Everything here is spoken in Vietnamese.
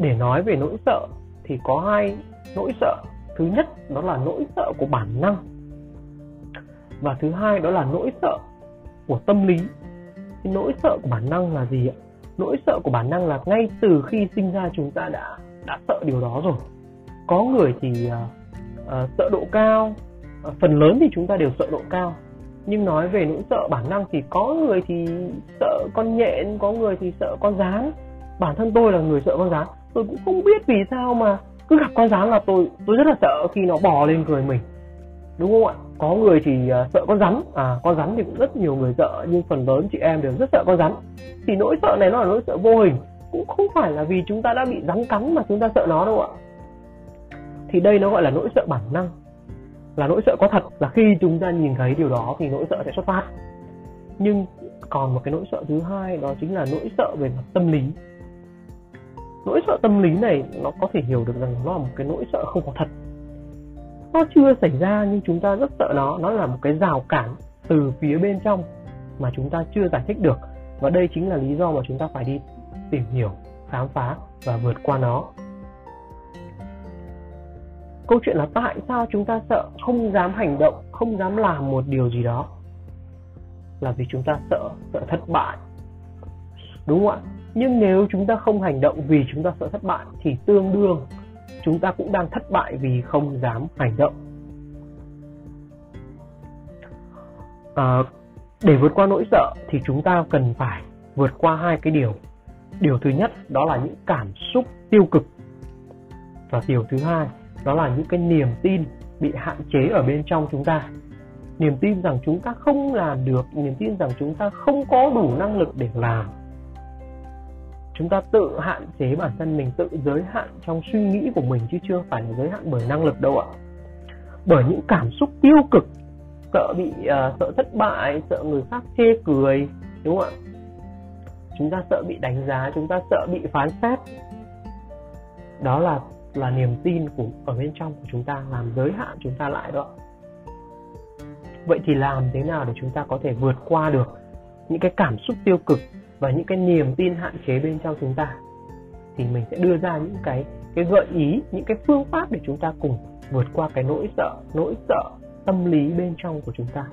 để nói về nỗi sợ thì có hai nỗi sợ. Thứ nhất đó là nỗi sợ của bản năng. Và thứ hai đó là nỗi sợ của tâm lý. Cái nỗi sợ của bản năng là gì ạ? Nỗi sợ của bản năng là ngay từ khi sinh ra chúng ta đã đã sợ điều đó rồi. Có người thì uh, uh, sợ độ cao. Uh, phần lớn thì chúng ta đều sợ độ cao. Nhưng nói về nỗi sợ bản năng thì có người thì sợ con nhện có người thì sợ con rán. Bản thân tôi là người sợ con rán tôi cũng không biết vì sao mà cứ gặp con rắn là tôi tôi rất là sợ khi nó bò lên người mình. Đúng không ạ? Có người thì uh, sợ con rắn. À con rắn thì cũng rất nhiều người sợ nhưng phần lớn chị em đều rất sợ con rắn. Thì nỗi sợ này nó là nỗi sợ vô hình cũng không phải là vì chúng ta đã bị rắn cắn mà chúng ta sợ nó đâu ạ. Thì đây nó gọi là nỗi sợ bản năng là nỗi sợ có thật là khi chúng ta nhìn thấy điều đó thì nỗi sợ sẽ xuất phát. Nhưng còn một cái nỗi sợ thứ hai đó chính là nỗi sợ về mặt tâm lý nỗi sợ tâm lý này, nó có thể hiểu được rằng nó là một cái nỗi sợ không có thật. Nó chưa xảy ra nhưng chúng ta rất sợ nó. Nó là một cái rào cản từ phía bên trong mà chúng ta chưa giải thích được. Và đây chính là lý do mà chúng ta phải đi tìm hiểu, khám phá và vượt qua nó. Câu chuyện là tại sao chúng ta sợ không dám hành động, không dám làm một điều gì đó? Là vì chúng ta sợ sợ thất bại. Đúng không ạ? Nhưng nếu chúng ta không hành động vì chúng ta sợ thất bại thì tương đương chúng ta cũng đang thất bại vì không dám hành động. À, để vượt qua nỗi sợ thì chúng ta cần phải vượt qua hai cái điều. Điều thứ nhất đó là những cảm xúc tiêu cực. Và điều thứ hai đó là những cái niềm tin bị hạn chế ở bên trong chúng ta. Niềm tin rằng chúng ta không làm được niềm tin rằng chúng ta không có đủ năng lực để làm chúng ta tự hạn chế bản thân mình tự giới hạn trong suy nghĩ của mình chứ chưa phải là giới hạn bởi năng lực đâu ạ. Bởi những cảm xúc tiêu cực sợ bị uh, sợ thất bại sợ người khác chê cười đúng không ạ? Chúng ta sợ bị đánh giá chúng ta sợ bị phán xét. Đó là là niềm tin của ở bên trong của chúng ta làm giới hạn chúng ta lại đó vậy thì làm thế nào để chúng ta có thể vượt qua được những cái cảm xúc tiêu cực và những cái niềm tin hạn chế bên trong chúng ta, thì mình sẽ đưa ra những cái cái gợi ý, những cái phương pháp để chúng ta cùng vượt qua cái nỗi sợ nỗi sợ tâm lý bên trong của chúng ta.